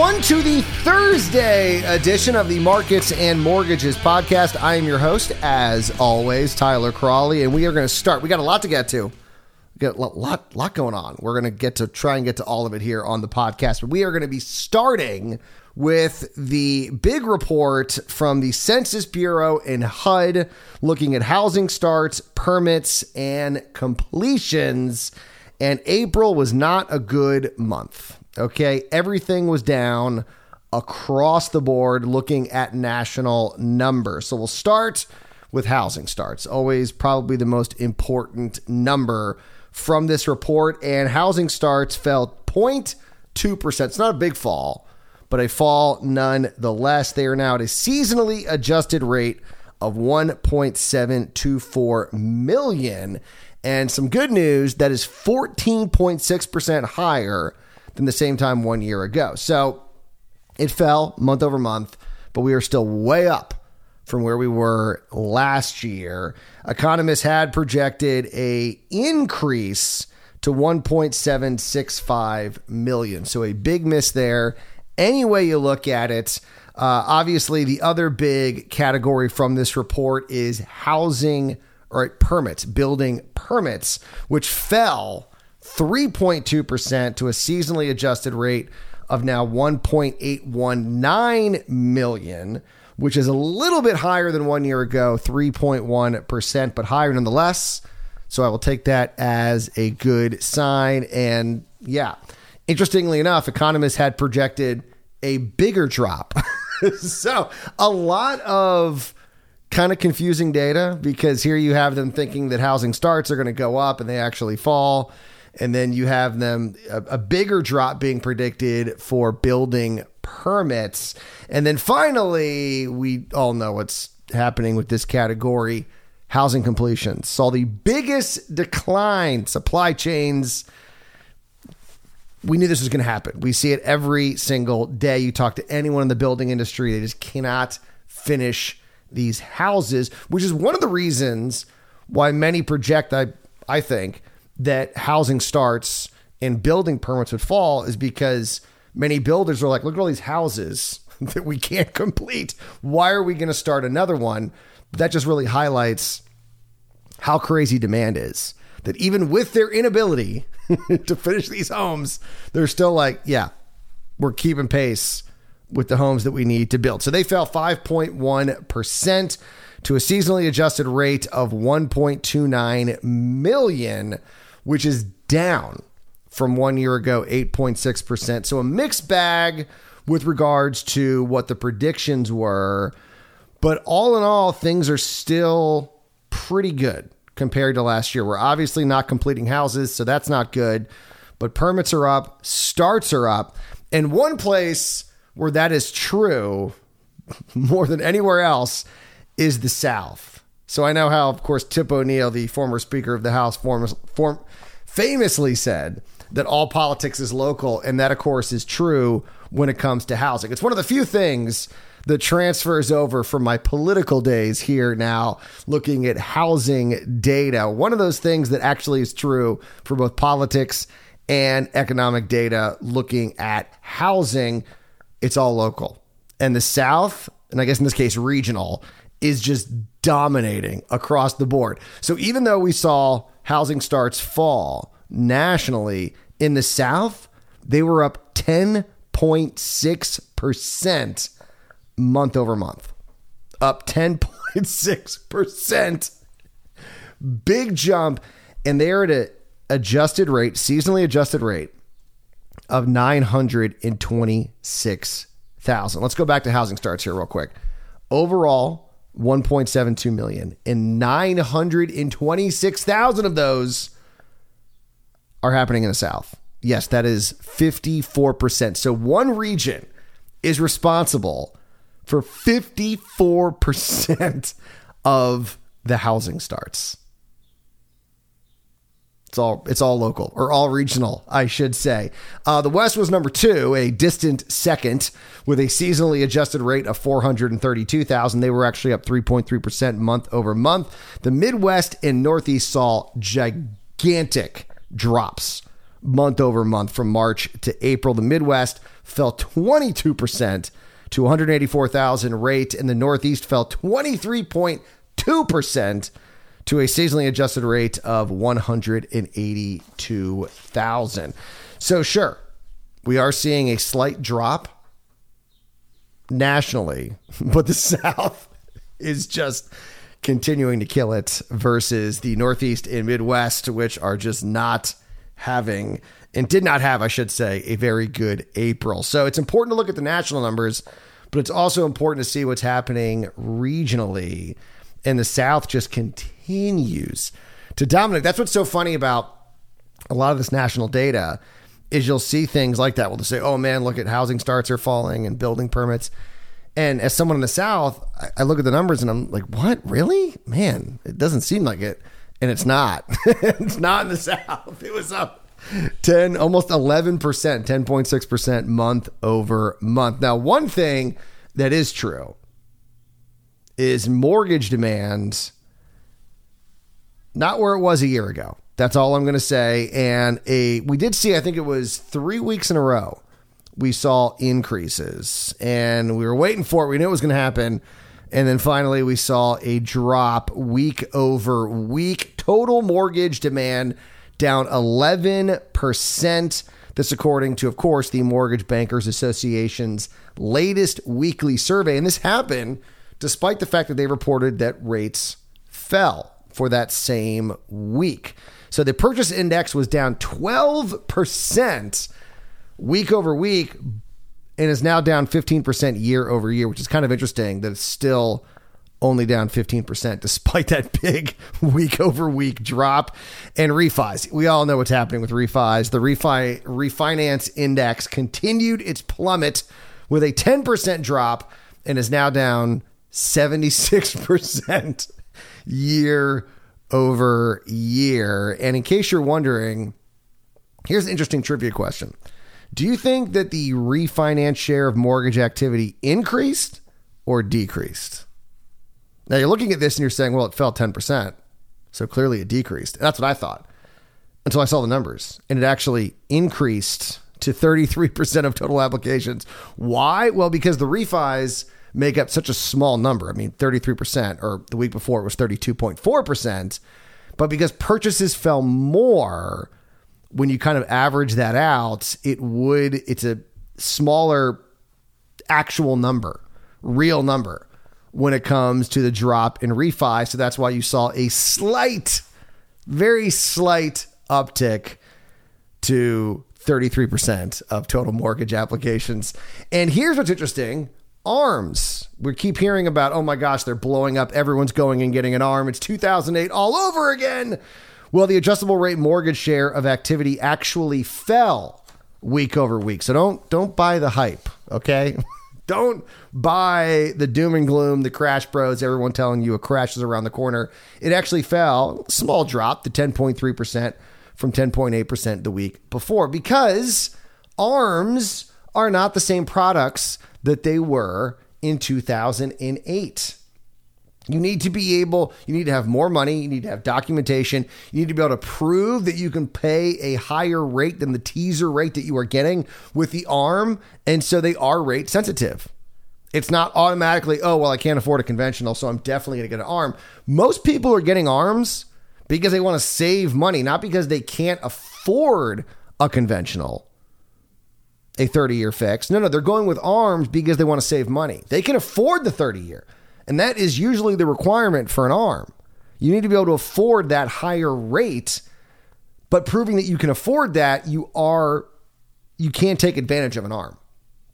Everyone, to the Thursday edition of the Markets and Mortgages podcast. I am your host, as always, Tyler Crawley, and we are going to start. We got a lot to get to. We got a lot, lot going on. We're going to get to try and get to all of it here on the podcast, but we are going to be starting with the big report from the Census Bureau and HUD looking at housing starts, permits, and completions. And April was not a good month. Okay. Everything was down across the board looking at national numbers. So we'll start with housing starts, always probably the most important number from this report. And housing starts fell 0.2%. It's not a big fall, but a fall nonetheless. They are now at a seasonally adjusted rate of 1.724 million. And some good news that is 14.6% higher than the same time one year ago. So it fell month over month, but we are still way up from where we were last year. Economists had projected a increase to 1.765 million. So a big miss there. Any way you look at it, uh, obviously the other big category from this report is housing or permits, building permits, which fell 3.2% to a seasonally adjusted rate of now 1.819 million, which is a little bit higher than one year ago, 3.1%, but higher nonetheless. So I will take that as a good sign. And yeah, interestingly enough, economists had projected a bigger drop. so a lot of kind of confusing data because here you have them thinking that housing starts are going to go up and they actually fall and then you have them a, a, bigger drop being predicted for building permits. And then finally we all know what's happening with this category housing completions. Saw the biggest decline supply chains. We knew this was going to happen. We see it every single day. You talk to anyone in the building industry they just cannot finish these houses which is one of the reasons why many project i i think that housing starts and building permits would fall is because many builders are like, look at all these houses that we can't complete. Why are we going to start another one? That just really highlights how crazy demand is. That even with their inability to finish these homes, they're still like, yeah, we're keeping pace with the homes that we need to build. So they fell 5.1% to a seasonally adjusted rate of 1.29 million which is down from one year ago, 8.6%. So a mixed bag with regards to what the predictions were. But all in all, things are still pretty good compared to last year. We're obviously not completing houses, so that's not good. But permits are up, starts are up. And one place where that is true more than anywhere else is the South. So I know how, of course, Tip O'Neill, the former Speaker of the House, form, form, famously said that all politics is local. And that, of course, is true when it comes to housing. It's one of the few things that transfers over from my political days here now, looking at housing data. One of those things that actually is true for both politics and economic data, looking at housing, it's all local. And the South, and I guess in this case, regional, is just dominating across the board. So even though we saw housing starts fall nationally in the South, they were up 10.6% month over month. Up 10.6%. Big jump. And they're at an adjusted rate, seasonally adjusted rate of 926,000. Let's go back to housing starts here real quick. Overall, 1.72 million and 926,000 of those are happening in the south. Yes, that is 54%. So one region is responsible for 54% of the housing starts. It's all it's all local or all regional, I should say. Uh, the West was number two, a distant second, with a seasonally adjusted rate of 432,000. They were actually up 3.3 percent month over month. The Midwest and Northeast saw gigantic drops month over month from March to April. The Midwest fell 22% to 184,000 rate, and the Northeast fell 23.2% to a seasonally adjusted rate of 182,000. So, sure, we are seeing a slight drop nationally, but the South is just continuing to kill it versus the Northeast and Midwest, which are just not having and did not have, I should say, a very good April. So it's important to look at the national numbers, but it's also important to see what's happening regionally. And the South just continues to dominate. That's what's so funny about a lot of this national data is you'll see things like that. Well, they say, "Oh man, look at housing starts are falling and building permits." And as someone in the South, I, look at the numbers and I'm like, "What? Really? Man, it doesn't seem like it." And it's not. it's not in the South. It was up 10 almost 11%, 10.6% month over month. Now, one thing that is true is mortgage demand not where it was a year ago. That's all I'm going to say. And a we did see, I think it was three weeks in a row, we saw increases, and we were waiting for it. We knew it was going to happen, and then finally we saw a drop week over week. Total mortgage demand down 11 percent. This, according to, of course, the Mortgage Bankers Association's latest weekly survey, and this happened despite the fact that they reported that rates fell for that same week. So the purchase index was down 12% week over week and is now down 15% year over year, which is kind of interesting that it's still only down 15% despite that big week over week drop and refis. We all know what's happening with refis. The refi refinance index continued its plummet with a 10% drop and is now down 76% year over year. And in case you're wondering, here's an interesting trivia question. Do you think that the refinance share of mortgage activity increased or decreased? Now you're looking at this and you're saying, well, it fell 10%. So clearly it decreased. And that's what I thought until I saw the numbers. And it actually increased to 33% of total applications. Why? Well, because the refis make up such a small number. I mean, 33%, or the week before it was 32.4%. But because purchases fell more, when you kind of average that out, it would, it's a smaller actual number, real number when it comes to the drop in refi. So that's why you saw a slight, very slight uptick to 33% of total mortgage applications. And here's what's interesting arms. We keep hearing about, oh my gosh, they're blowing up. Everyone's going and getting an arm. It's 2008 all over again. Well, the adjustable rate mortgage share of activity actually fell week over week. So don't don't buy the hype, okay? don't buy the doom and gloom, the crash bros, everyone telling you a crash is around the corner. It actually fell, small drop to 10.3% from 10.8% the week before because arms are not the same products that they were in 2008. You need to be able, you need to have more money, you need to have documentation, you need to be able to prove that you can pay a higher rate than the teaser rate that you are getting with the arm. And so they are rate sensitive. It's not automatically, oh, well, I can't afford a conventional, so I'm definitely going to get an arm. Most people are getting arms because they want to save money, not because they can't afford a conventional a 30 year fix. No, no, they're going with arms because they want to save money. They can afford the 30 year. And that is usually the requirement for an arm. You need to be able to afford that higher rate, but proving that you can afford that, you are you can't take advantage of an arm.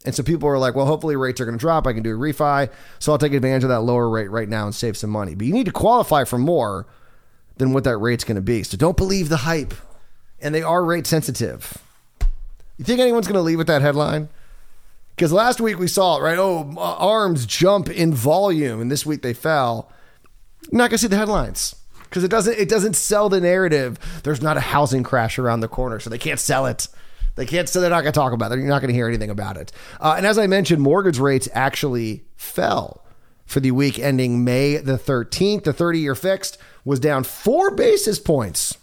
And so people are like, well, hopefully rates are going to drop. I can do a refi. So I'll take advantage of that lower rate right now and save some money. But you need to qualify for more than what that rate's going to be. So don't believe the hype. And they are rate sensitive. You think anyone's going to leave with that headline? Because last week we saw it, right? Oh, arms jump in volume, and this week they fell. You're not going to see the headlines because it doesn't it doesn't sell the narrative. There's not a housing crash around the corner, so they can't sell it. They can't. So they're not going to talk about it. You're not going to hear anything about it. Uh, and as I mentioned, mortgage rates actually fell for the week ending May the 13th. The 30 year fixed was down four basis points.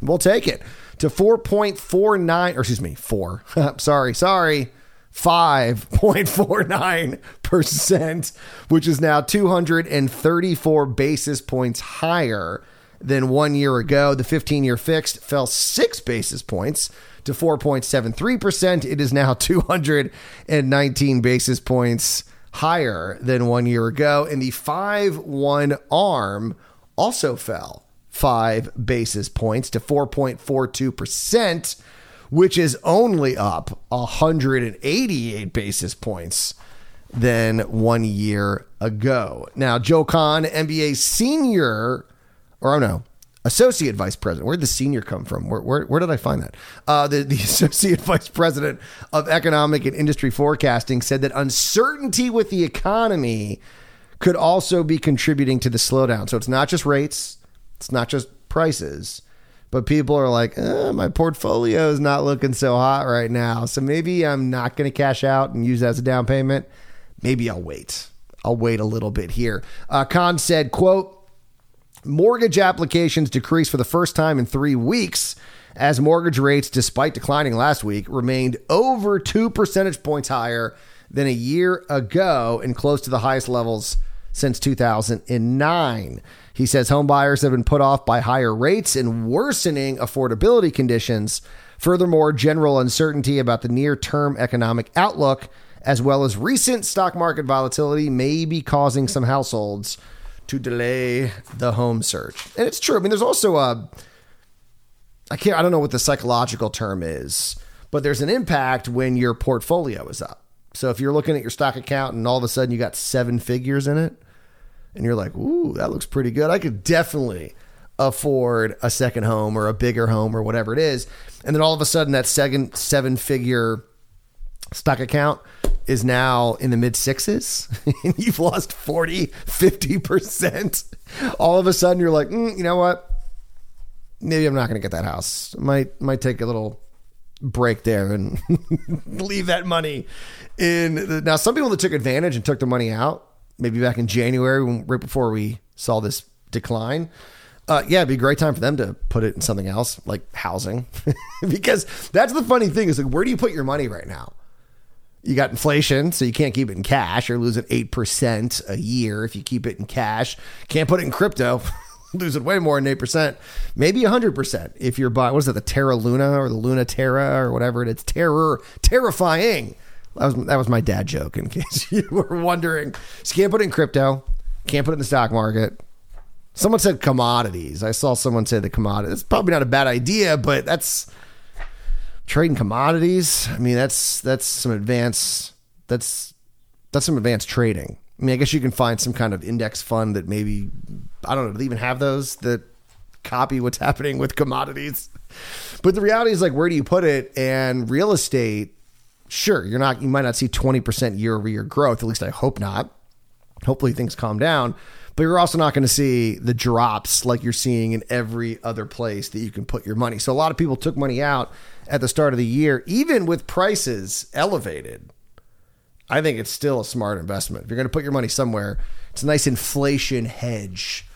We'll take it to 4.49, or excuse me, 4. sorry, sorry. 5.49%, which is now 234 basis points higher than one year ago. The 15 year fixed fell six basis points to 4.73%. It is now 219 basis points higher than one year ago. And the 5 1 arm also fell basis points to 4.42%, which is only up 188 basis points than one year ago. Now, Joel Kan, MBA senior, or oh no, associate vice president. Where did the senior come from? Where, where, where did I find that? Uh, the, the associate vice president of economic and industry forecasting said that uncertainty with the economy could also be contributing to the slowdown. So it's not just rates, it's not just prices, but people are like, eh, my portfolio is not looking so hot right now. So maybe I'm not going to cash out and use that as a down payment. Maybe I'll wait. I'll wait a little bit here. Uh, Kan said, quote, mortgage applications decreased for the first time in three weeks as mortgage rates, despite declining last week, remained over two percentage points higher than a year ago and close to the highest levels since 2009. He says home buyers have been put off by higher rates and worsening affordability conditions. Furthermore, general uncertainty about the near term economic outlook, as well as recent stock market volatility, may be causing some households to delay the home search. And it's true. I mean, there's also a, I can't, I don't know what the psychological term is, but there's an impact when your portfolio is up. So if you're looking at your stock account and all of a sudden you got seven figures in it, and you're like, ooh, that looks pretty good. I could definitely afford a second home or a bigger home or whatever it is. And then all of a sudden that second seven figure stock account is now in the mid sixes and you've lost 40, 50%. All of a sudden you're like, mm, you know what? Maybe I'm not going to get that house. Might might take a little break there and leave that money in. The, now, some people that took advantage and took the money out, maybe back in January, when, right before we saw this decline. Uh, yeah, it'd be a great time for them to put it in something else like housing, because that's the funny thing is like, where do you put your money right now? You got inflation, so you can't keep it in cash. You're losing 8% a year if you keep it in cash. Can't put it in crypto. losing way more than 8%. Maybe 100% if you're buying, what is it, the Terra Luna or the Luna Terra or whatever it is. Terror, terrifying. That was, that was my dad joke in case you were wondering. So can't put it in crypto. Can't put it in the stock market. Someone said commodities. I saw someone say the commodities. It's probably not a bad idea, but that's trading commodities. I mean, that's that's some advanced that's that's some advanced trading. I mean, I guess you can find some kind of index fund that maybe I don't know, do they even have those that copy what's happening with commodities? But the reality is like where do you put it? And real estate, sure, you're not you might not see 20% year over year growth, at least I hope not. Hopefully things calm down but you're also not going to see the drops like you're seeing in every other place that you can put your money. So a lot of people took money out at the start of the year, even with prices elevated. I think it's still a smart investment. If you're going to put your money somewhere, it's a nice inflation hedge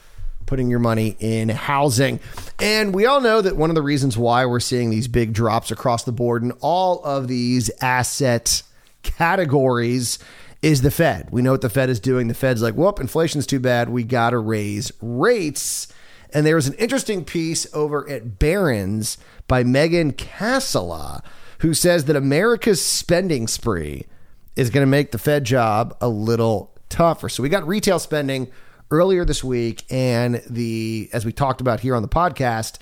putting your money in housing. And we all know that one of the reasons why we're seeing these big drops across the board in all of these asset categories is the Fed. We know what the Fed is doing. The Fed's like, whoop, inflation's too bad. We got to raise rates. And there was an interesting piece over at Barron's by Megan Cassella, who says that America's spending spree is going to make the Fed job a little tougher. So we got retail spending earlier this week, and the as we talked about here on the podcast,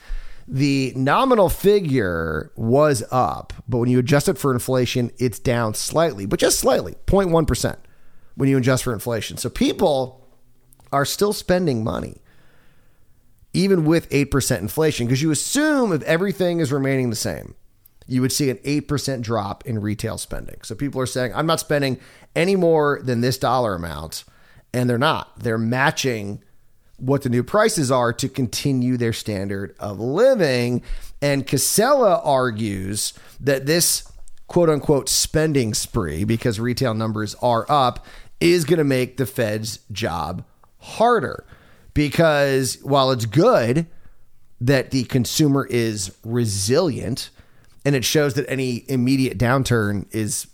the nominal figure was up, but when you adjust it for inflation, it's down slightly, but just slightly, 0.1% when you adjust for inflation. So people are still spending money, even with 8% inflation, because you assume if everything is remaining the same, you would see an 8% drop in retail spending. So people are saying, I'm not spending any more than this dollar amount. And they're not. They're matching what the new prices are to continue their standard of living. And Cassella argues that this quote unquote spending spree, because retail numbers are up, is going to make the Fed's job harder. Because while it's good that the consumer is resilient and it shows that any immediate downturn is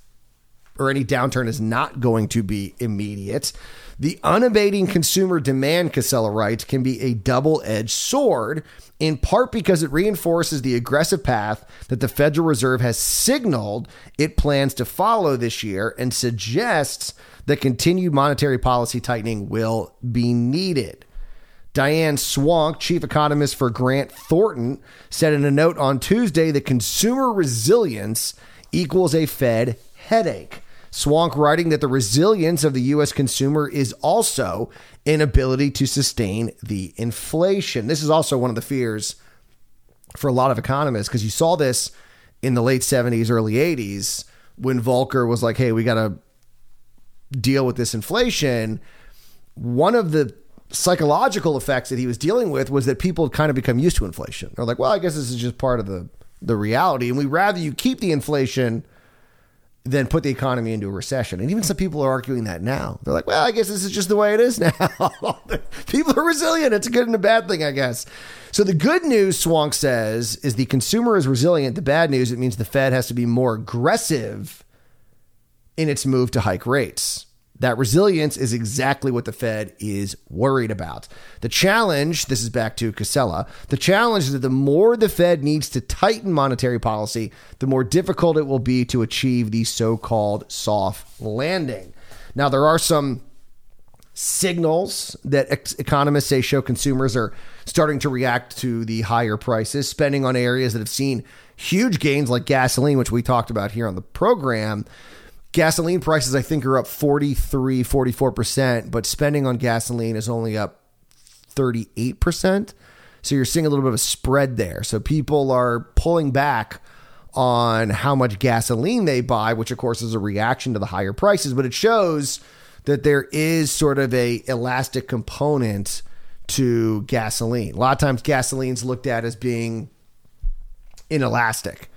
or any downturn is not going to be immediate. The unabating consumer demand, Cassella writes, can be a double edged sword, in part because it reinforces the aggressive path that the Federal Reserve has signaled it plans to follow this year and suggests that continued monetary policy tightening will be needed. Diane Swonk, chief economist for Grant Thornton, said in a note on Tuesday that consumer resilience equals a Fed headache. Swonk writing that the resilience of the U.S. consumer is also inability to sustain the inflation. This is also one of the fears for a lot of economists because you saw this in the late 70s, early 80s when Volcker was like, hey, we got to deal with this inflation. One of the psychological effects that he was dealing with was that people kind of become used to inflation. They're like, well, I guess this is just part of the the reality, and we rather you keep the inflation than put the economy into a recession. And even some people are arguing that now. They're like, well, I guess this is just the way it is now. people are resilient. It's a good and a bad thing, I guess. So the good news, Swonk says, is the consumer is resilient. The bad news, it means the Fed has to be more aggressive in its move to hike rates. That resilience is exactly what the Fed is worried about. The challenge, this is back to Cassella, the challenge is that the more the Fed needs to tighten monetary policy, the more difficult it will be to achieve the so called soft landing. Now, there are some signals that ex- economists say show consumers are starting to react to the higher prices, spending on areas that have seen huge gains like gasoline, which we talked about here on the program Gasoline prices, I think, are up 43, 44%, but spending on gasoline is only up 38%. So you're seeing a little bit of a spread there. So people are pulling back on how much gasoline they buy, which of course is a reaction to the higher prices, but it shows that there is sort of a elastic component to gasoline. A lot of times gasoline's looked at as being inelastic.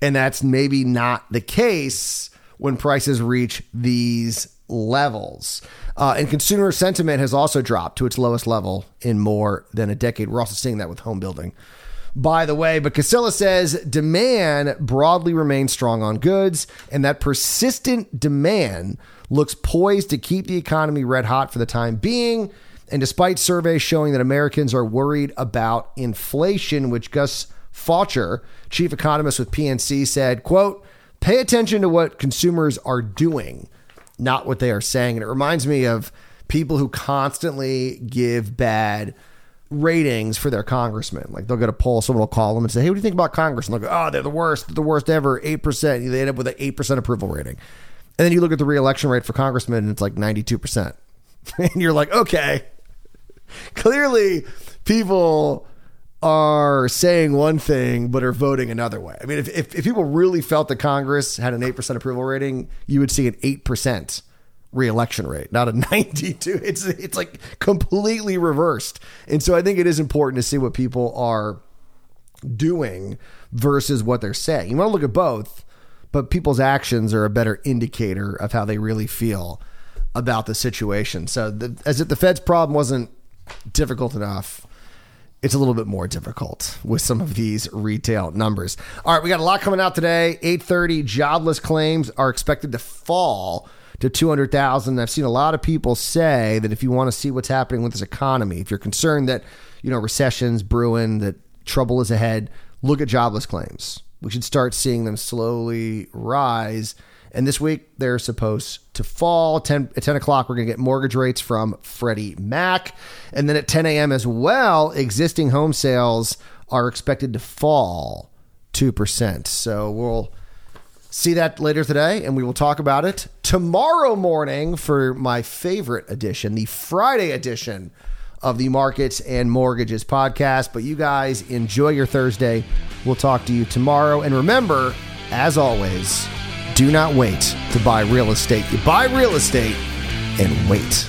And that's maybe not the case when prices reach these levels. Uh, and consumer sentiment has also dropped to its lowest level in more than a decade. We're also seeing that with home building. By the way, but Cassella says demand broadly remains strong on goods, and that persistent demand looks poised to keep the economy red hot for the time being. And despite surveys showing that Americans are worried about inflation, which Gus Faucher, chief economist with PNC, said, quote, Pay attention to what consumers are doing, not what they are saying. And it reminds me of people who constantly give bad ratings for their congressmen. Like they'll get a poll, someone will call them and say, Hey, what do you think about Congress? And they'll go, Oh, they're the worst, they're the worst ever, 8%. They end up with an 8% approval rating. And then you look at the reelection rate for congressmen and it's like 92%. and you're like, Okay, clearly people are saying one thing but are voting another way. I mean, if, if, if people really felt that Congress had an 8% approval rating, you would see an 8% reelection rate, not a 92. It's it's like completely reversed. And so I think it is important to see what people are doing versus what they're saying. You want to look at both, but people's actions are a better indicator of how they really feel about the situation. So the, as if the Fed's problem wasn't difficult enough, it's a little bit more difficult with some of these retail numbers. All right, we got a lot coming out today. 8:30 jobless claims are expected to fall to 200,000. I've seen a lot of people say that if you want to see what's happening with this economy, if you're concerned that, you know, recession's brewing, that trouble is ahead, look at jobless claims. We should start seeing them slowly rise and this week, they're supposed to fall. 10, at 10 o'clock, we're going to get mortgage rates from Freddie Mac. And then at 10 a.m. as well, existing home sales are expected to fall 2%. So we'll see that later today and we will talk about it tomorrow morning for my favorite edition, the Friday edition of the Markets and Mortgages podcast. But you guys enjoy your Thursday. We'll talk to you tomorrow. And remember, as always, do not wait to buy real estate. You buy real estate and wait.